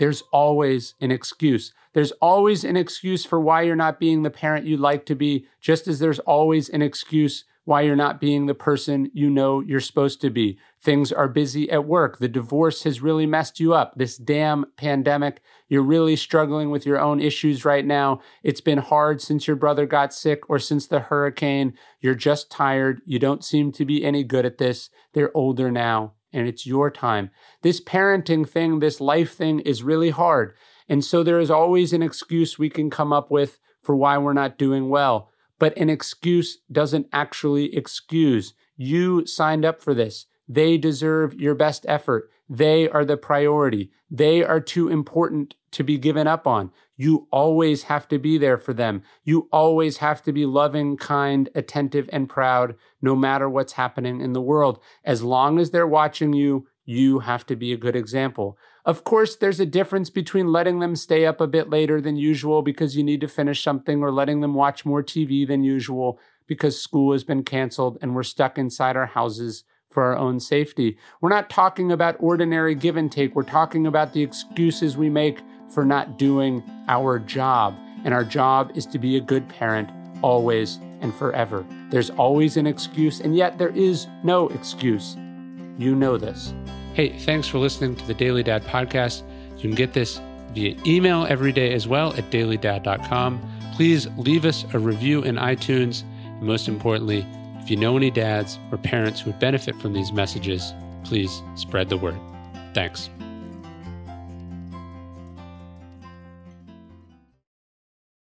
There's always an excuse. There's always an excuse for why you're not being the parent you'd like to be, just as there's always an excuse why you're not being the person you know you're supposed to be. Things are busy at work. The divorce has really messed you up. This damn pandemic, you're really struggling with your own issues right now. It's been hard since your brother got sick or since the hurricane. You're just tired. You don't seem to be any good at this. They're older now and it's your time. This parenting thing, this life thing is really hard. And so there is always an excuse we can come up with for why we're not doing well. But an excuse doesn't actually excuse. You signed up for this. They deserve your best effort. They are the priority. They are too important to be given up on. You always have to be there for them. You always have to be loving, kind, attentive, and proud, no matter what's happening in the world. As long as they're watching you, you have to be a good example. Of course, there's a difference between letting them stay up a bit later than usual because you need to finish something or letting them watch more TV than usual because school has been canceled and we're stuck inside our houses for our own safety. We're not talking about ordinary give and take. We're talking about the excuses we make for not doing our job. And our job is to be a good parent always and forever. There's always an excuse, and yet there is no excuse. You know this. Hey, thanks for listening to the Daily Dad podcast. You can get this via email every day as well at dailydad.com. Please leave us a review in iTunes. And most importantly, if you know any dads or parents who would benefit from these messages, please spread the word. Thanks.